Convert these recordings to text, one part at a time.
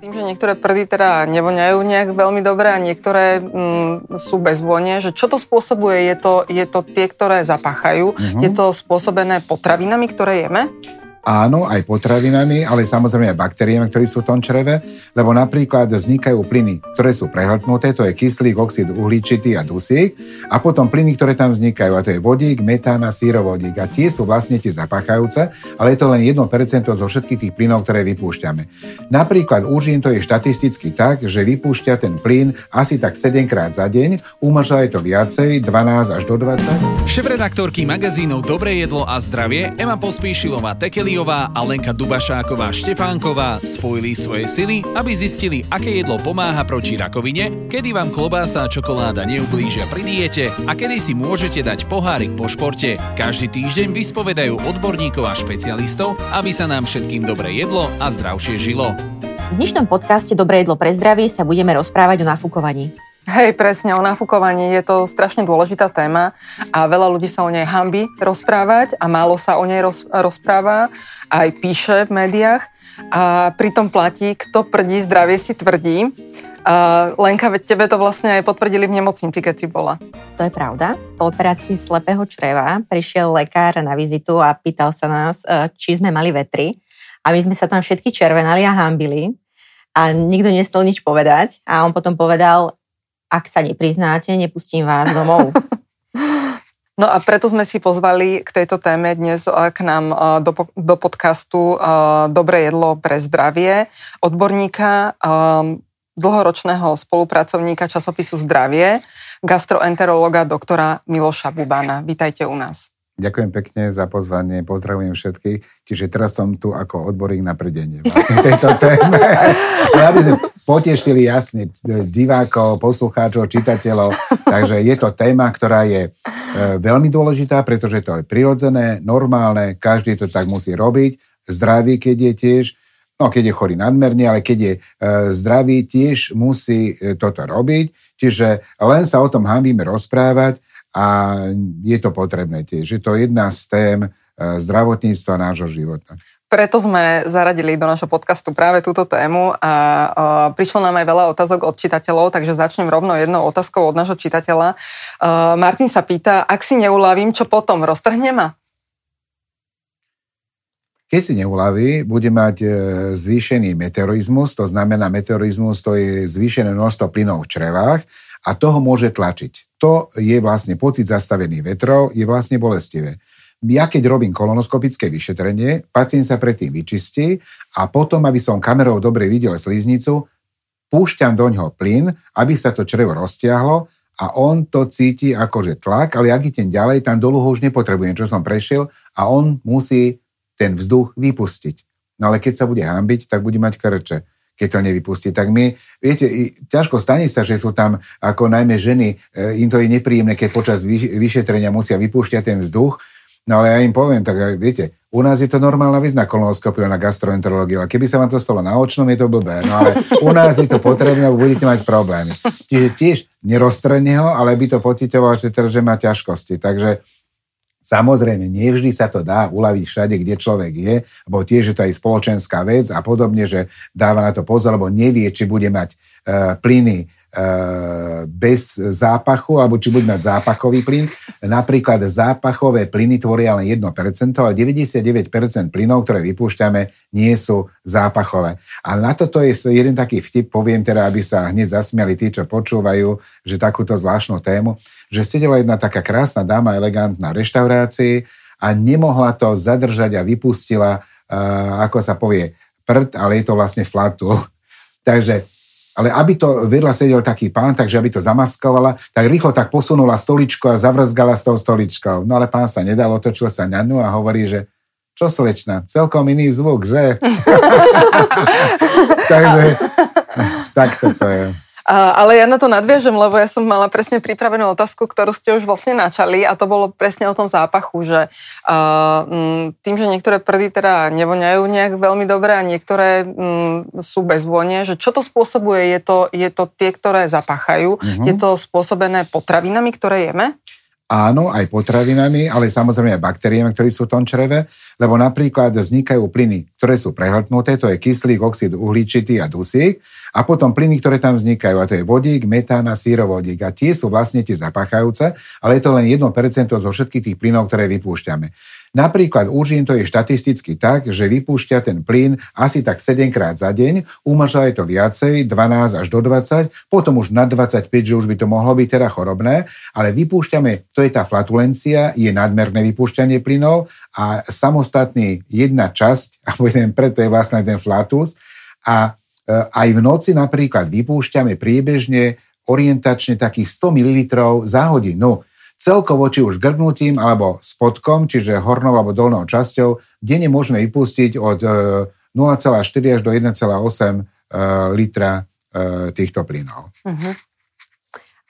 Tým, že niektoré prdy teda nevoňajú nejak veľmi dobre a niektoré mm, sú bez vône, že čo to spôsobuje? Je to, je to tie, ktoré zapáchajú? Uh-huh. Je to spôsobené potravinami, ktoré jeme? Áno, aj potravinami, ale samozrejme aj baktériami, ktorí sú v tom čreve, lebo napríklad vznikajú plyny, ktoré sú prehltnuté, to je kyslík, oxid uhličitý a dusík, a potom plyny, ktoré tam vznikajú, a to je vodík, metán a sírovodík. A tie sú vlastne tie zapáchajúce, ale je to len 1% zo všetkých tých plynov, ktoré vypúšťame. Napríklad u žien to je štatisticky tak, že vypúšťa ten plyn asi tak 7 krát za deň, u muža je to viacej, 12 až do 20. Šéf-redaktorky magazínov Dobré jedlo a zdravie Ema Pospíšilová Tekeli Emiliová a Lenka Dubašáková Štefánková spojili svoje sily, aby zistili, aké jedlo pomáha proti rakovine, kedy vám klobása a čokoláda neublížia pri diete a kedy si môžete dať pohárik po športe. Každý týždeň vyspovedajú odborníkov a špecialistov, aby sa nám všetkým dobre jedlo a zdravšie žilo. V dnešnom podcaste Dobré jedlo pre zdravie sa budeme rozprávať o nafúkovaní. Hej, presne, o nafúkovaní je to strašne dôležitá téma a veľa ľudí sa o nej hambi rozprávať a málo sa o nej roz, rozpráva, aj píše v médiách a pritom platí, kto prdí, zdravie si tvrdí. Uh, Lenka, tebe to vlastne aj potvrdili v nemocnici, keď si bola. To je pravda. Po operácii slepého čreva prišiel lekár na vizitu a pýtal sa nás, e, či sme mali vetri. A my sme sa tam všetky červenali a hambili a nikto nestal nič povedať. A on potom povedal, ak sa nepriznáte, nepustím vás domov. No a preto sme si pozvali k tejto téme dnes k nám do, do podcastu Dobré jedlo pre zdravie odborníka, dlhoročného spolupracovníka časopisu Zdravie, gastroenterologa doktora Miloša Bubana. Vítajte u nás. Ďakujem pekne za pozvanie, pozdravujem všetkých. Čiže teraz som tu ako odborník na pridenie vlastne tejto téme. Aby sme potešili jasne divákov, poslucháčov, čitateľov. Takže je to téma, ktorá je e, veľmi dôležitá, pretože to je prirodzené, normálne, každý to tak musí robiť. Zdravý, keď je tiež, no keď je chorý nadmerne, ale keď je e, zdravý, tiež musí e, toto robiť. Čiže len sa o tom hambíme rozprávať a je to potrebné tiež. Je to jedna z tém e, zdravotníctva nášho života. Preto sme zaradili do našho podcastu práve túto tému a uh, prišlo nám aj veľa otázok od čitateľov, takže začnem rovno jednou otázkou od nášho čitateľa. Uh, Martin sa pýta, ak si neuľavím, čo potom, roztrhne ma? Keď si neulaví, bude mať e, zvýšený meteorizmus, to znamená meteorizmus, to je zvýšené množstvo plynov v črevách a toho môže tlačiť. To je vlastne pocit zastavených vetrov, je vlastne bolestivé. Ja keď robím kolonoskopické vyšetrenie, pacient sa predtým vyčistí a potom, aby som kamerou dobre videl sliznicu, púšťam do ňoho plyn, aby sa to črevo roztiahlo a on to cíti akože tlak, ale ak idem ďalej, tam dolu ho už nepotrebujem, čo som prešiel a on musí ten vzduch vypustiť. No ale keď sa bude hambiť, tak bude mať krče keď to nevypustí. Tak my, viete, ťažko stane sa, že sú tam ako najmä ženy, e, im to je nepríjemné, keď počas vyšetrenia musia vypúšťať ten vzduch, No ale ja im poviem, tak viete, u nás je to normálna vec na kolonoskopiu, na gastroenterológiu, ale keby sa vám to stalo na očnom, je to blbé. No ale u nás je to potrebné, budete mať problémy. Čiže tiež neroztrhne ho, ale by to pocitoval, že, že má ťažkosti. Takže Samozrejme, nevždy sa to dá uľaviť všade, kde človek je, lebo tiež je to aj spoločenská vec a podobne, že dáva na to pozor, lebo nevie, či bude mať uh, plyny bez zápachu, alebo či bude mať zápachový plyn. Napríklad zápachové plyny tvoria len 1%, ale 99% plynov, ktoré vypúšťame, nie sú zápachové. A na toto je jeden taký vtip, poviem teda, aby sa hneď zasmiali tí, čo počúvajú, že takúto zvláštnu tému že sedela jedna taká krásna dáma, elegantná reštaurácii a nemohla to zadržať a vypustila, uh, ako sa povie, prd, ale je to vlastne flatu. Takže ale aby to vedľa sedel taký pán, takže aby to zamaskovala, tak rýchlo tak posunula stoličku a zavrzgala s tou stoličkou. No ale pán sa nedal, otočil sa na ňu a hovorí, že čo slečna, celkom iný zvuk, že? takže tak to je. A, ale ja na to nadviažem, lebo ja som mala presne pripravenú otázku, ktorú ste už vlastne načali a to bolo presne o tom zápachu, že uh, tým, že niektoré prdy teda nevoňajú nejak veľmi dobre a niektoré um, sú bez vône, že čo to spôsobuje? Je to, je to tie, ktoré zapáchajú? Uh-huh. Je to spôsobené potravinami, ktoré jeme? Áno, aj potravinami, ale samozrejme aj baktériami, ktorí sú v tom čreve, lebo napríklad vznikajú plyny, ktoré sú prehltnuté, to je kyslík, oxid uhličitý a dusík, a potom plyny, ktoré tam vznikajú, a to je vodík, metán a sírovodík. A tie sú vlastne tie zapáchajúce, ale je to len 1% zo všetkých tých plynov, ktoré vypúšťame. Napríklad u žien to je štatisticky tak, že vypúšťa ten plyn asi tak 7 krát za deň, u muža je to viacej, 12 až do 20, potom už na 25, že už by to mohlo byť teda chorobné, ale vypúšťame, to je tá flatulencia, je nadmerné vypúšťanie plynov a samostatný jedna časť, alebo jeden preto je vlastne ten flatus. A e, aj v noci napríklad vypúšťame priebežne orientačne takých 100 ml za hodinu celkovo či už grnutím alebo spodkom, čiže hornou alebo dolnou časťou, denne môžeme vypustiť od 0,4 e, až do 1,8 e, litra e, týchto plynov. Uh-huh.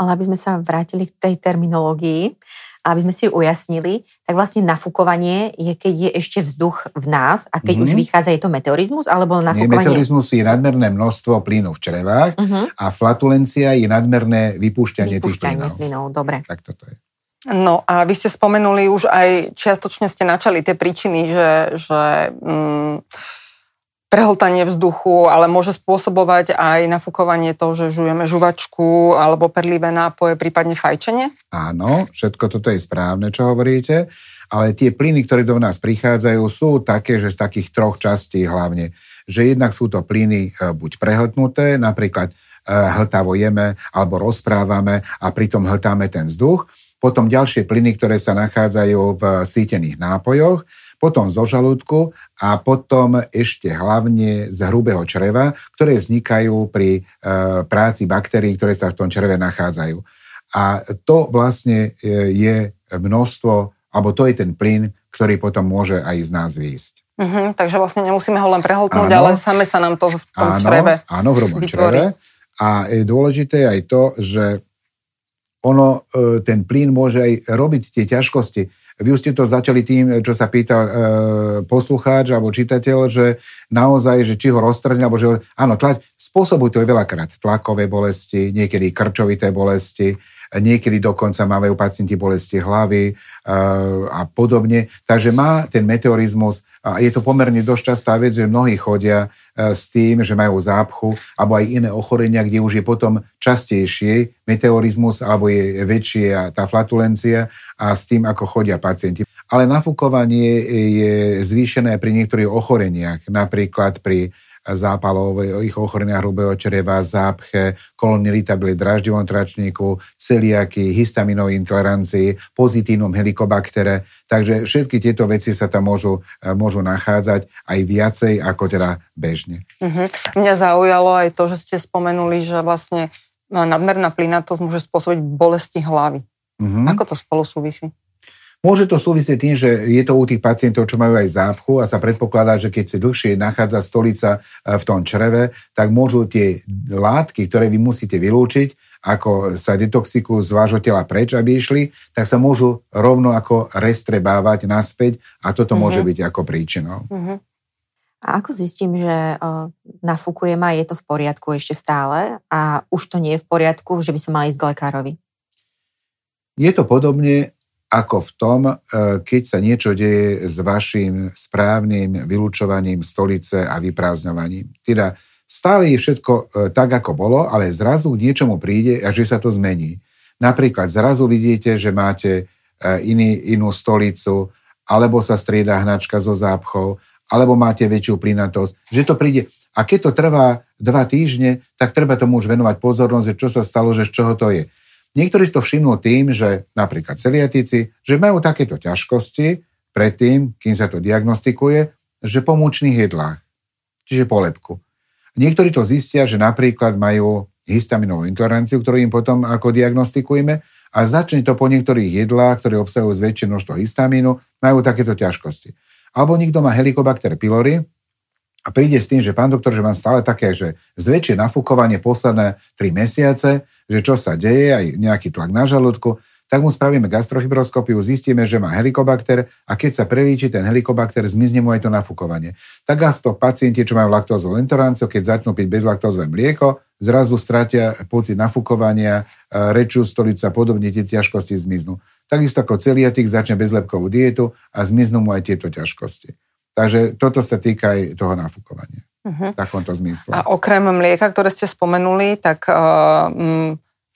Ale aby sme sa vrátili k tej terminológii, aby sme si ju ujasnili, tak vlastne nafúkovanie je, keď je ešte vzduch v nás a keď mm-hmm. už mhm. vychádza, je to meteorizmus, alebo nafúkovanie... Nie, meteorizmus je nadmerné množstvo plynu v črevách mm-hmm. a flatulencia je nadmerné vypúšťanie, vypúšťanie tých plynov. plynov. Dobre. Tak toto je. No a vy ste spomenuli už aj, čiastočne ste načali tie príčiny, že, že mm, prehltanie vzduchu, ale môže spôsobovať aj nafúkovanie toho, že žujeme žuvačku alebo perlivé nápoje, prípadne fajčenie? Áno, všetko toto je správne, čo hovoríte, ale tie plyny, ktoré do nás prichádzajú, sú také, že z takých troch častí hlavne. Že jednak sú to plyny e, buď prehltnuté, napríklad e, hltavo jeme alebo rozprávame a pritom hltáme ten vzduch, potom ďalšie plyny, ktoré sa nachádzajú v sítených nápojoch, potom zo žalúdku a potom ešte hlavne z hrubého čreva, ktoré vznikajú pri e, práci baktérií, ktoré sa v tom čreve nachádzajú. A to vlastne e, je množstvo, alebo to je ten plyn, ktorý potom môže aj z nás výjsť. Mm-hmm, takže vlastne nemusíme ho len prehltnúť, áno, ale same sa nám to v tom áno, čreve Áno, v hrubom čreve. A je dôležité aj to, že ono, e, ten plyn môže aj robiť tie ťažkosti. Vy už ste to začali tým, čo sa pýtal e, poslucháč alebo čitateľ, že naozaj, že či ho roztrhne, alebo že ho, áno, tlať, spôsobujú to veľakrát tlakové bolesti, niekedy krčovité bolesti, niekedy dokonca mávajú pacienti bolesti hlavy uh, a podobne. Takže má ten meteorizmus, a je to pomerne dosť častá vec, že mnohí chodia uh, s tým, že majú zápchu, alebo aj iné ochorenia, kde už je potom častejšie meteorizmus, alebo je väčšia tá flatulencia a s tým, ako chodia pacienti. Ale nafúkovanie je zvýšené pri niektorých ochoreniach, napríklad pri zápalových ochorenia hrubého čreva, zápche, kolónny irritabili draždivom tračníku, celiaky, histaminovej intolerancii, pozitívnom helikobaktere. Takže všetky tieto veci sa tam môžu, môžu nachádzať aj viacej ako teda bežne. Uh-huh. Mňa zaujalo aj to, že ste spomenuli, že vlastne nadmerná plynatosť môže spôsobiť bolesti hlavy. Uh-huh. Ako to spolu súvisí? Môže to súvisieť tým, že je to u tých pacientov, čo majú aj zápchu a sa predpokladá, že keď sa dlhšie nachádza stolica e, v tom čreve, tak môžu tie látky, ktoré vy musíte vylúčiť, ako sa detoxikujú z vášho tela preč, aby išli, tak sa môžu rovno ako restrebávať naspäť a toto mm-hmm. môže byť ako príčinou. Mm-hmm. A ako zistím, že uh, nafúkujem a je to v poriadku ešte stále a už to nie je v poriadku, že by som mala ísť k lekárovi? Je to podobne ako v tom, e, keď sa niečo deje s vašim správnym vylúčovaním stolice a vyprázdňovaním. Teda stále je všetko e, tak, ako bolo, ale zrazu k niečomu príde a že sa to zmení. Napríklad zrazu vidíte, že máte e, iný, inú stolicu, alebo sa strieda hnačka so zápchou, alebo máte väčšiu plynatosť, že to príde. A keď to trvá dva týždne, tak treba tomu už venovať pozornosť, že čo sa stalo, že z čoho to je. Niektorí si to všimnú tým, že napríklad celiatici, že majú takéto ťažkosti predtým, kým sa to diagnostikuje, že po múčných jedlách, čiže po lepku. Niektorí to zistia, že napríklad majú histaminovú intoleranciu, ktorú im potom ako diagnostikujeme a začne to po niektorých jedlách, ktoré obsahujú zväčšie množstvo histamínu, majú takéto ťažkosti. Alebo niekto má helikobakter pylori, a príde s tým, že pán doktor, že mám stále také, že zväčšie nafúkovanie posledné 3 mesiace, že čo sa deje, aj nejaký tlak na žalúdku, tak mu spravíme gastrofibroskopiu, zistíme, že má helikobakter a keď sa prelíči ten helikobakter, zmizne mu aj to nafúkovanie. Tak to pacienti, čo majú laktózovú intoleranciu, keď začnú piť bezlaktózové mlieko, zrazu stratia pocit nafukovania, rečú stolica a podobne tie ťažkosti zmiznú. Takisto ako celiatik začne bezlepkovú dietu a zmiznú mu aj tieto ťažkosti. Takže toto sa týka aj toho nafukovania. Uh-huh. V takomto zmysle. A okrem mlieka, ktoré ste spomenuli, tak uh,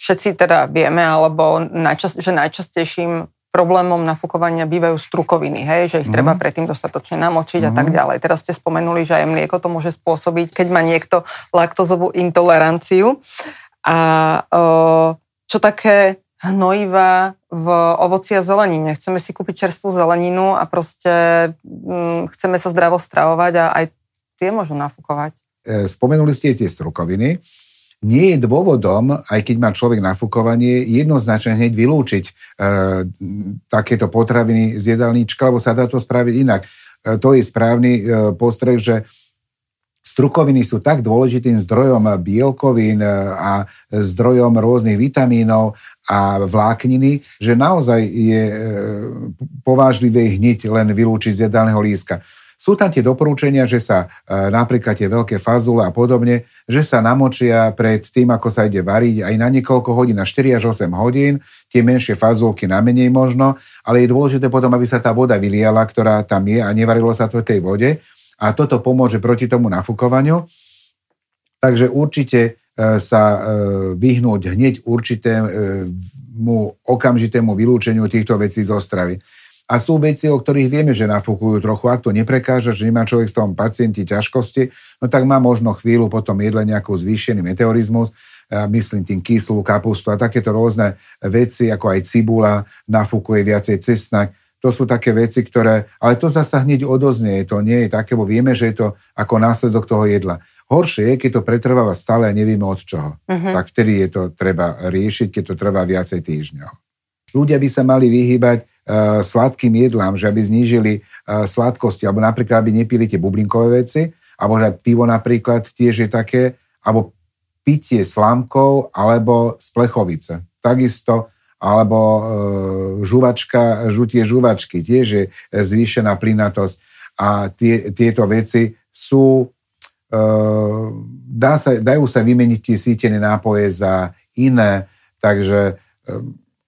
všetci teda vieme, alebo najčas, že najčastejším problémom nafúkovania bývajú strukoviny, hej, že ich mm. treba predtým dostatočne namočiť mm. a tak mhm. ďalej. Teraz ste spomenuli, že aj mlieko to môže spôsobiť, keď má niekto laktozovú intoleranciu. A o, čo také hnojiva v ovoci a zelenine. Chceme si kúpiť čerstvú zeleninu a proste hm, chceme sa zdravo stravovať a aj tie môžu nafúkovať. E, spomenuli ste tie strukoviny nie je dôvodom, aj keď má človek nafúkovanie, jednoznačne hneď vylúčiť e, takéto potraviny z jedálnička, lebo sa dá to spraviť inak. E, to je správny e, postreh, že strukoviny sú tak dôležitým zdrojom bielkovín e, a zdrojom rôznych vitamínov a vlákniny, že naozaj je e, povážlivé hneď len vylúčiť z jedálneho líska. Sú tam tie doporúčania, že sa e, napríklad tie veľké fazule a podobne, že sa namočia pred tým, ako sa ide variť aj na niekoľko hodín, na 4 až 8 hodín, tie menšie fazulky na menej možno, ale je dôležité potom, aby sa tá voda vyliala, ktorá tam je a nevarilo sa to v tej vode a toto pomôže proti tomu nafúkovaniu. Takže určite e, sa e, vyhnúť hneď určitému okamžitému vylúčeniu týchto vecí zo stravy. A sú veci, o ktorých vieme, že nafúkujú trochu. Ak to neprekáža, že nemá človek z tom pacienti ťažkosti, no tak má možno chvíľu potom jedle nejakú zvýšený meteorizmus, myslím tým kyslú kapustu a takéto rôzne veci, ako aj cibula, nafúkuje viacej cestnak. To sú také veci, ktoré... Ale to zasa hneď odoznie, to nie je také, bo vieme, že je to ako následok toho jedla. Horšie je, keď to pretrváva stále a nevieme od čoho. Uh-huh. Tak vtedy je to treba riešiť, keď to trvá viacej týždňov. Ľudia by sa mali vyhýbať uh, sladkým jedlám, že aby znížili uh, sladkosti, alebo napríklad, aby nepili tie bublinkové veci, alebo že pivo napríklad tiež je také, alebo pitie slámkov, alebo z plechovice. Takisto, alebo uh, žuvačka, žutie žuvačky, tiež je zvýšená plynatosť. A tie, tieto veci sú dá sa, dajú sa vymeniť tie sítené nápoje za iné, takže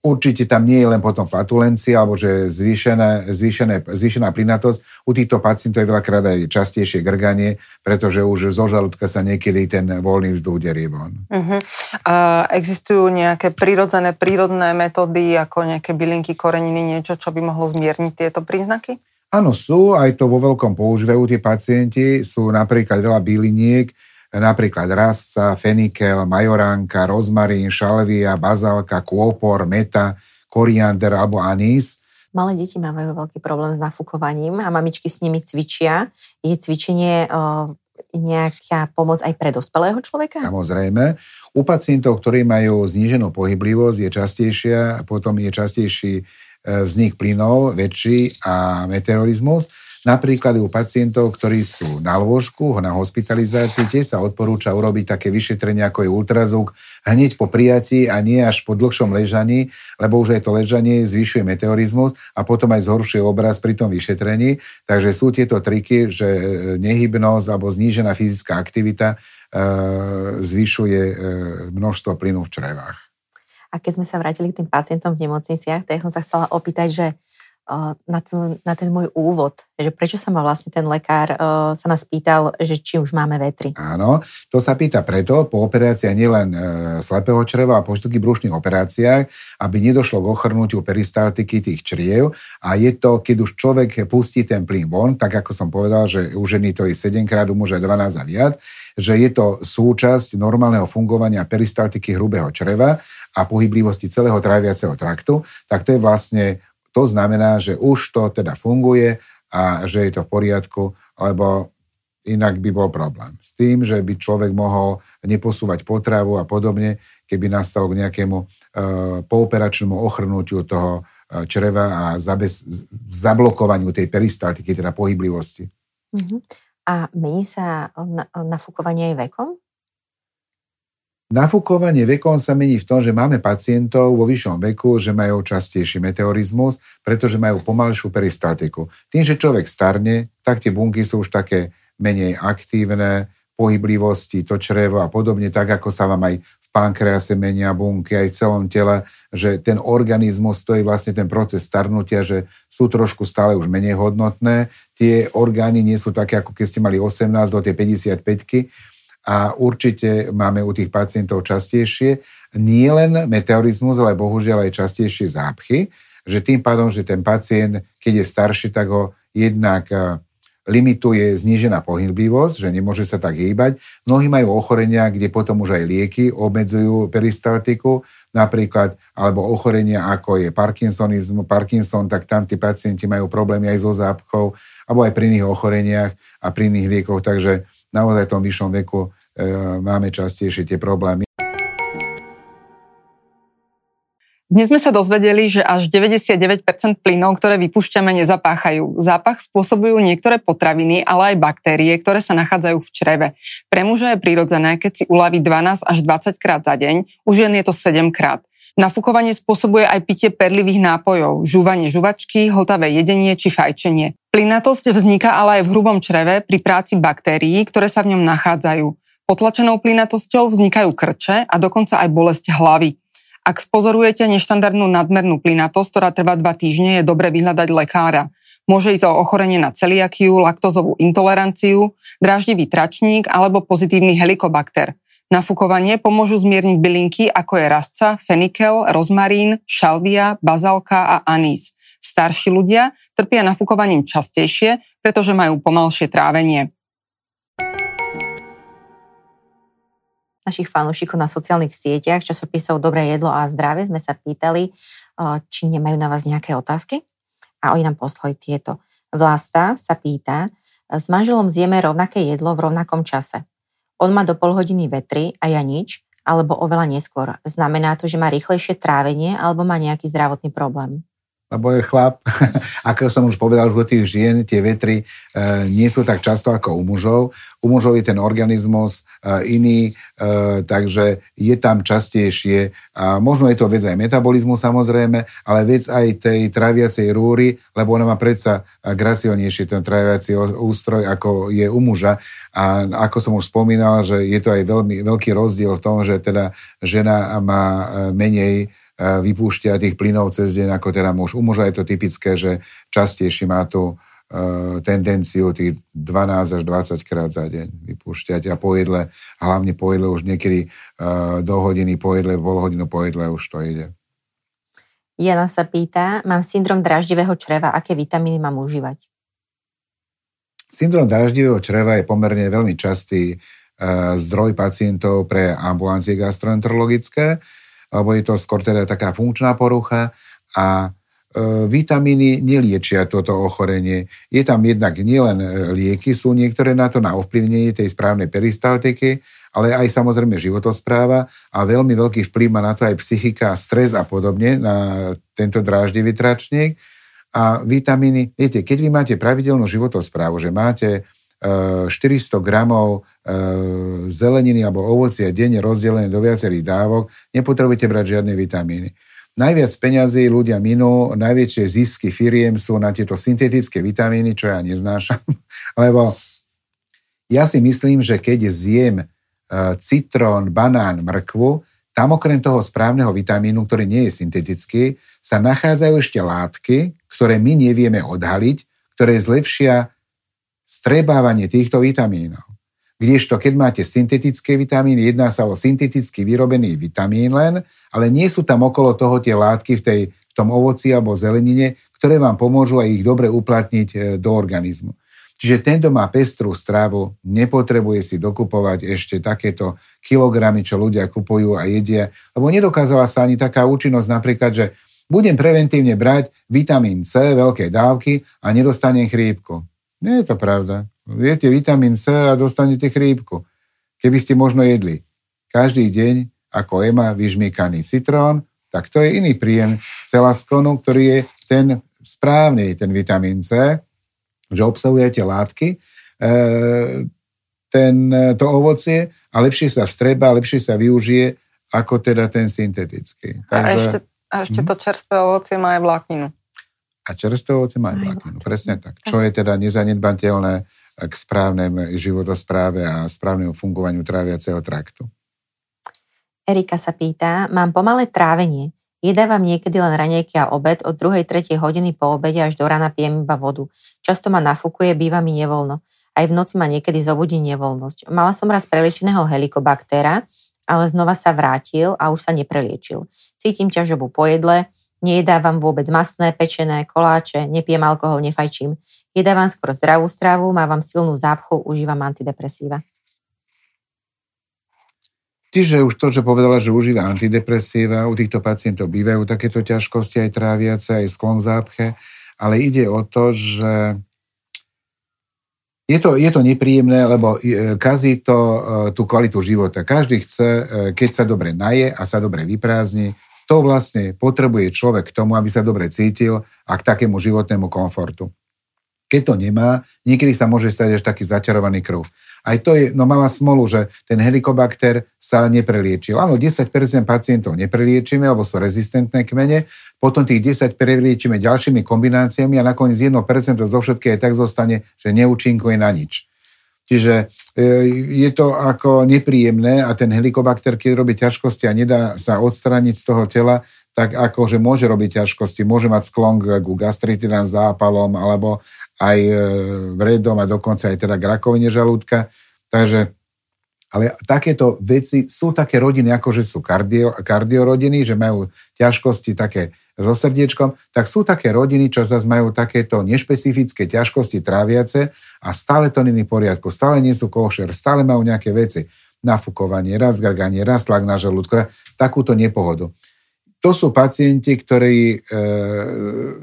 Určite tam nie je len potom flatulencia alebo že zvýšené, zvýšené, zvýšená plynatosť. U týchto pacientov je veľakrát aj častejšie grganie, pretože už zo žalúdka sa niekedy ten voľný vzduch derie von. Uh-huh. A existujú nejaké prírodzené, prírodné metódy, ako nejaké bylinky, koreniny, niečo, čo by mohlo zmierniť tieto príznaky? Áno, sú, aj to vo veľkom používajú tie pacienti. Sú napríklad veľa byliniek, napríklad rasa, fenikel, majoránka, rozmarín, šalvia, bazálka, kôpor, meta, koriander alebo anís. Malé deti majú veľký problém s nafúkovaním a mamičky s nimi cvičia. Je cvičenie nejaká pomoc aj pre dospelého človeka? Samozrejme. U pacientov, ktorí majú zníženú pohyblivosť, je častejšia, potom je častejší e, vznik plynov, väčší a meteorizmus. Napríklad u pacientov, ktorí sú na lôžku, na hospitalizácii, tiež sa odporúča urobiť také vyšetrenie, ako je ultrazvuk, hneď po prijatí a nie až po dlhšom ležaní, lebo už aj to ležanie zvyšuje meteorizmus a potom aj zhoršuje obraz pri tom vyšetrení. Takže sú tieto triky, že e, nehybnosť alebo znížená fyzická aktivita e, zvyšuje e, množstvo plynu v črevách. A keď sme sa vrátili k tým pacientom v nemocniciach, tak som sa chcela opýtať, že na ten, na ten môj úvod, že prečo sa ma vlastne ten lekár uh, sa nás pýtal, že či už máme vetri. Áno, to sa pýta preto, po operáciách nielen uh, slepého čreva a po všetkých brušných operáciách, aby nedošlo k ochrnutiu peristaltiky tých čriev a je to, keď už človek pustí ten plyn von, tak ako som povedal, že u ženy to je 7 krát, u muža 12 a viac, že je to súčasť normálneho fungovania peristaltiky hrubého čreva a pohyblivosti celého tráviaceho traktu, tak to je vlastne to znamená, že už to teda funguje a že je to v poriadku, lebo inak by bol problém. S tým, že by človek mohol neposúvať potravu a podobne, keby nastalo k nejakému e, pooperačnému ochrnutiu toho e, čreva a zabez, zablokovaniu tej peristaltiky, teda pohyblivosti. Uh-huh. A mení sa nafúkovanie aj vekom? Nafúkovanie vekom sa mení v tom, že máme pacientov vo vyššom veku, že majú častejší meteorizmus, pretože majú pomalšiu peristaltiku. Tým, že človek starne, tak tie bunky sú už také menej aktívne, pohyblivosti, to črevo a podobne, tak ako sa vám aj v pankrease menia bunky, aj v celom tele, že ten organizmus, to je vlastne ten proces starnutia, že sú trošku stále už menej hodnotné. Tie orgány nie sú také, ako keď ste mali 18 do tej 55 a určite máme u tých pacientov častejšie nie len meteorizmus, ale bohužiaľ aj častejšie zápchy, že tým pádom, že ten pacient, keď je starší, tak ho jednak limituje znížená pohyblivosť, že nemôže sa tak hýbať. Mnohí majú ochorenia, kde potom už aj lieky obmedzujú peristaltiku, napríklad, alebo ochorenia ako je Parkinsonizm, Parkinson, tak tam tí pacienti majú problémy aj so zápchou, alebo aj pri iných ochoreniach a pri iných liekoch, takže naozaj v tom vyššom veku e, máme častejšie tie problémy. Dnes sme sa dozvedeli, že až 99% plynov, ktoré vypúšťame, nezapáchajú. Zápach spôsobujú niektoré potraviny, ale aj baktérie, ktoré sa nachádzajú v čreve. Pre muža je prirodzené, keď si uľaví 12 až 20 krát za deň, už jen je to 7 krát. Nafúkovanie spôsobuje aj pitie perlivých nápojov, žúvanie žuvačky, hltavé jedenie či fajčenie. Plynatosť vzniká ale aj v hrubom čreve pri práci baktérií, ktoré sa v ňom nachádzajú. Potlačenou plynatosťou vznikajú krče a dokonca aj bolesť hlavy. Ak spozorujete neštandardnú nadmernú plynatosť, ktorá trvá dva týždne, je dobre vyhľadať lekára. Môže ísť o ochorenie na celiakiu, laktozovú intoleranciu, dráždivý tračník alebo pozitívny helikobakter. Nafúkovanie pomôžu zmierniť bylinky ako je rastca, fenikel, rozmarín, šalvia, bazalka a anís. Starší ľudia trpia nafúkovaním častejšie, pretože majú pomalšie trávenie. našich fanúšikov na sociálnych sieťach, časopisov Dobré jedlo a zdravie, sme sa pýtali, či nemajú na vás nejaké otázky. A oni nám poslali tieto. Vlasta sa pýta, s manželom zjeme rovnaké jedlo v rovnakom čase. On má do pol hodiny vetry a ja nič, alebo oveľa neskôr. Znamená to, že má rýchlejšie trávenie alebo má nejaký zdravotný problém lebo je chlap. Ako som už povedal, že u tých žien tie vetry e, nie sú tak často ako u mužov. U mužov je ten organizmus e, iný, e, takže je tam častejšie. A možno je to vec aj metabolizmu samozrejme, ale vec aj tej traviacej rúry, lebo ona má predsa graciolnejšie ten traviaci ústroj, ako je u muža. A ako som už spomínal, že je to aj veľmi veľký rozdiel v tom, že teda žena má e, menej vypúšťa tých plynov cez deň ako teda muž. U muža je to typické, že častejšie má tú e, tendenciu tých 12 až 20 krát za deň vypúšťať a po jedle, hlavne po jedle už niekedy e, do hodiny po jedle, pol hodinu po jedle už to ide. Jana sa pýta, mám syndrom draždivého čreva, aké vitamíny mám užívať? Syndrom draždivého čreva je pomerne veľmi častý zdroj pacientov pre ambulancie gastroenterologické lebo je to skôr teda taká funkčná porucha a e, vitamíny neliečia toto ochorenie. Je tam jednak nielen e, lieky, sú niektoré na to na ovplyvnenie tej správnej peristaltiky, ale aj samozrejme životospráva a veľmi veľký vplyv má na to aj psychika, stres a podobne na tento dráždivý tračník. A vitamíny, viete, keď vy máte pravidelnú životosprávu, že máte 400 gramov e, zeleniny alebo ovocia denne rozdelené do viacerých dávok, nepotrebujete brať žiadne vitamíny. Najviac peňazí ľudia minú, najväčšie zisky firiem sú na tieto syntetické vitamíny, čo ja neznášam, lebo ja si myslím, že keď zjem e, citrón, banán, mrkvu, tam okrem toho správneho vitamínu, ktorý nie je syntetický, sa nachádzajú ešte látky, ktoré my nevieme odhaliť, ktoré zlepšia strebávanie týchto vitamínov. Kdežto, keď máte syntetické vitamíny, jedná sa o synteticky vyrobený vitamín len, ale nie sú tam okolo toho tie látky v, tej, v tom ovoci alebo zelenine, ktoré vám pomôžu aj ich dobre uplatniť e, do organizmu. Čiže tento má pestrú stravu, nepotrebuje si dokupovať ešte takéto kilogramy, čo ľudia kupujú a jedia, lebo nedokázala sa ani taká účinnosť napríklad, že budem preventívne brať vitamín C, veľké dávky a nedostanem chrípku. Nie je to pravda. Viete vitamín C a dostanete chrípku. Keby ste možno jedli každý deň ako EMA vyžmýkaný citrón, tak to je iný príjem celaskonu, ktorý je ten správny, ten vitamín C, že obsahuje tie látky, e, ten, to ovocie a lepšie sa vstreba, lepšie sa využije ako teda ten syntetický. Takže, a ešte, a ešte to čerstvé ovocie má aj vlákninu a čerstvé ovoce má aj vlákninu. Presne tak. Čo je teda nezanedbateľné k správnej životospráve a správnemu fungovaniu tráviaceho traktu. Erika sa pýta, mám pomalé trávenie. Jedávam niekedy len ranejky a obed, od 2. 3. hodiny po obede až do rana pijem iba vodu. Často ma nafúkuje, býva mi nevoľno. Aj v noci ma niekedy zobudí nevoľnosť. Mala som raz preliečeného helikobaktéra, ale znova sa vrátil a už sa nepreliečil. Cítim ťažobu po jedle, Nejedávam vôbec masné, pečené, koláče, nepijem alkohol, nefajčím. Jedávam skôr zdravú stravu, mávam silnú zápchu, užívam antidepresíva. Čiže už to, že povedala, že užíva antidepresíva, u týchto pacientov bývajú takéto ťažkosti aj tráviace, aj sklon zápche, ale ide o to, že je to, je to nepríjemné, lebo e, kazí to e, tú kvalitu života. Každý chce, e, keď sa dobre naje a sa dobre vyprázdni, to vlastne potrebuje človek k tomu, aby sa dobre cítil a k takému životnému komfortu. Keď to nemá, niekedy sa môže stať až taký začarovaný krv. Aj to je, no mala smolu, že ten helikobakter sa nepreliečil. Áno, 10% pacientov nepreliečíme, lebo sú rezistentné kmene, potom tých 10 preliečíme ďalšími kombináciami a nakoniec 1% zo všetkých aj tak zostane, že neúčinkuje na nič. Čiže e, je to ako nepríjemné a ten helikobakter, keď robí ťažkosti a nedá sa odstrániť z toho tela, tak akože môže robiť ťažkosti, môže mať sklon k gastritidám, zápalom alebo aj e, vredom a dokonca aj teda k rakovine žalúdka. Takže ale takéto veci sú také rodiny, ako že sú kardio, kardiorodiny, že majú ťažkosti také so srdiečkom, tak sú také rodiny, čo zase majú takéto nešpecifické ťažkosti tráviace a stále to není v poriadku, stále nie sú košer, stále majú nejaké veci, nafúkovanie, raz grganie, raz tlak na žalúdku, takúto nepohodu to sú pacienti, ktorí e,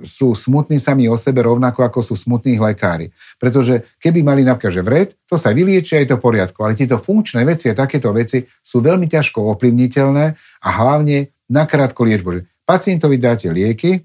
sú smutní sami o sebe rovnako ako sú smutní lekári. Pretože keby mali napríklad, že vred, to sa vyliečia, je to poriadku. Ale tieto funkčné veci a takéto veci sú veľmi ťažko ovplyvniteľné a hlavne na krátko liečbu. Pacientovi dáte lieky,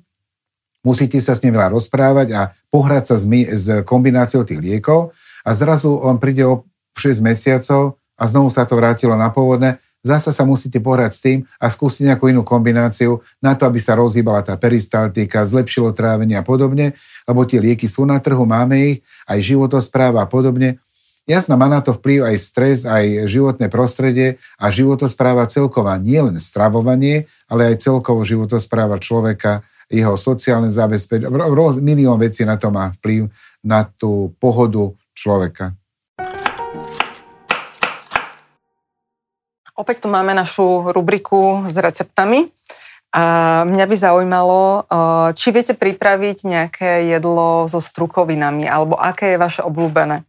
musíte sa s ním veľa rozprávať a pohrať sa s, my, s kombináciou tých liekov a zrazu on príde o 6 mesiacov a znovu sa to vrátilo na pôvodné zasa sa musíte pohrať s tým a skúsiť nejakú inú kombináciu na to, aby sa rozhýbala tá peristaltika, zlepšilo trávenie a podobne, lebo tie lieky sú na trhu, máme ich, aj životospráva a podobne. Jasná, má na to vplyv aj stres, aj životné prostredie a životospráva celková, nie len stravovanie, ale aj celkovo životospráva človeka, jeho sociálne zabezpečenie, milión vecí na to má vplyv na tú pohodu človeka. Opäť tu máme našu rubriku s receptami. A mňa by zaujímalo, eh, či viete pripraviť nejaké jedlo so strukovinami, alebo aké je vaše obľúbené?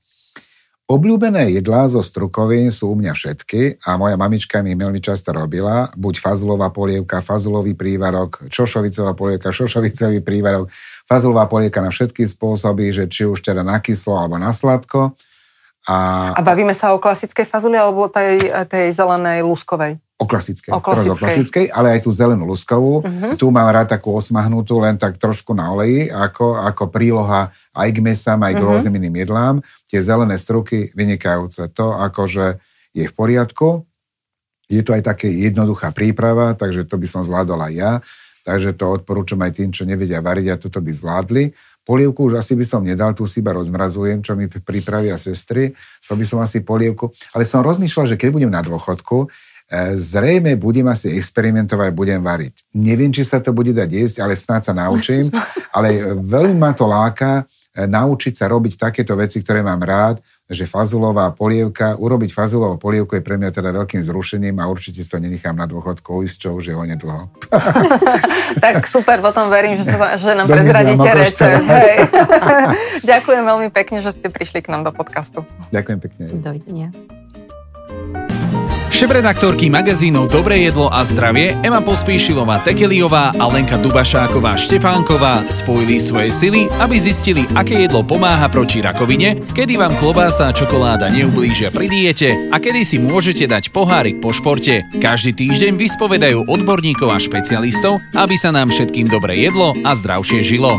Obľúbené jedlá zo strukovín sú u mňa všetky a moja mamička mi veľmi často robila, buď fazulová polievka, fazulový prívarok, čošovicová polievka, šošovicový prívarok, fazulová polievka na všetky spôsoby, že či už teda na kyslo alebo na sladko. A, a bavíme sa o klasickej fazuli alebo tej, tej zelenej luskovej? O klasickej, o klasickej. o klasickej, ale aj tú zelenú luskovú. Uh-huh. Tu mám rád takú osmahnutú, len tak trošku na oleji, ako, ako príloha aj k mesám, aj k uh-huh. rôznym iným jedlám. Tie zelené struky vynikajúce. To akože je v poriadku. Je to aj také jednoduchá príprava, takže to by som zvládol aj ja. Takže to odporúčam aj tým, čo nevedia variť a toto by zvládli. Polievku už asi by som nedal, tu si iba rozmrazujem, čo mi pripravia sestry, to by som asi polievku. Ale som rozmýšľal, že keď budem na dôchodku, e, zrejme budem asi experimentovať, budem variť. Neviem, či sa to bude dať jesť, ale snáď sa naučím. Ale veľmi ma to láka e, naučiť sa robiť takéto veci, ktoré mám rád, že fazulová polievka, urobiť fazulovú polievku je pre mňa teda veľkým zrušením a určite si to nenechám na dôchodku ísť, čo už je onedlho. tak super, potom verím, že, sa, že nám prezradíte recept. Ďakujem veľmi pekne, že ste prišli k nám do podcastu. Ďakujem pekne. Dovidenia. Šéf-redaktorky magazínov Dobré jedlo a zdravie Ema Pospíšilová Tekeliová a Lenka Dubašáková Štefánková spojili svoje sily, aby zistili, aké jedlo pomáha proti rakovine, kedy vám klobása a čokoláda neublížia pri diete a kedy si môžete dať pohárik po športe. Každý týždeň vyspovedajú odborníkov a špecialistov, aby sa nám všetkým dobre jedlo a zdravšie žilo.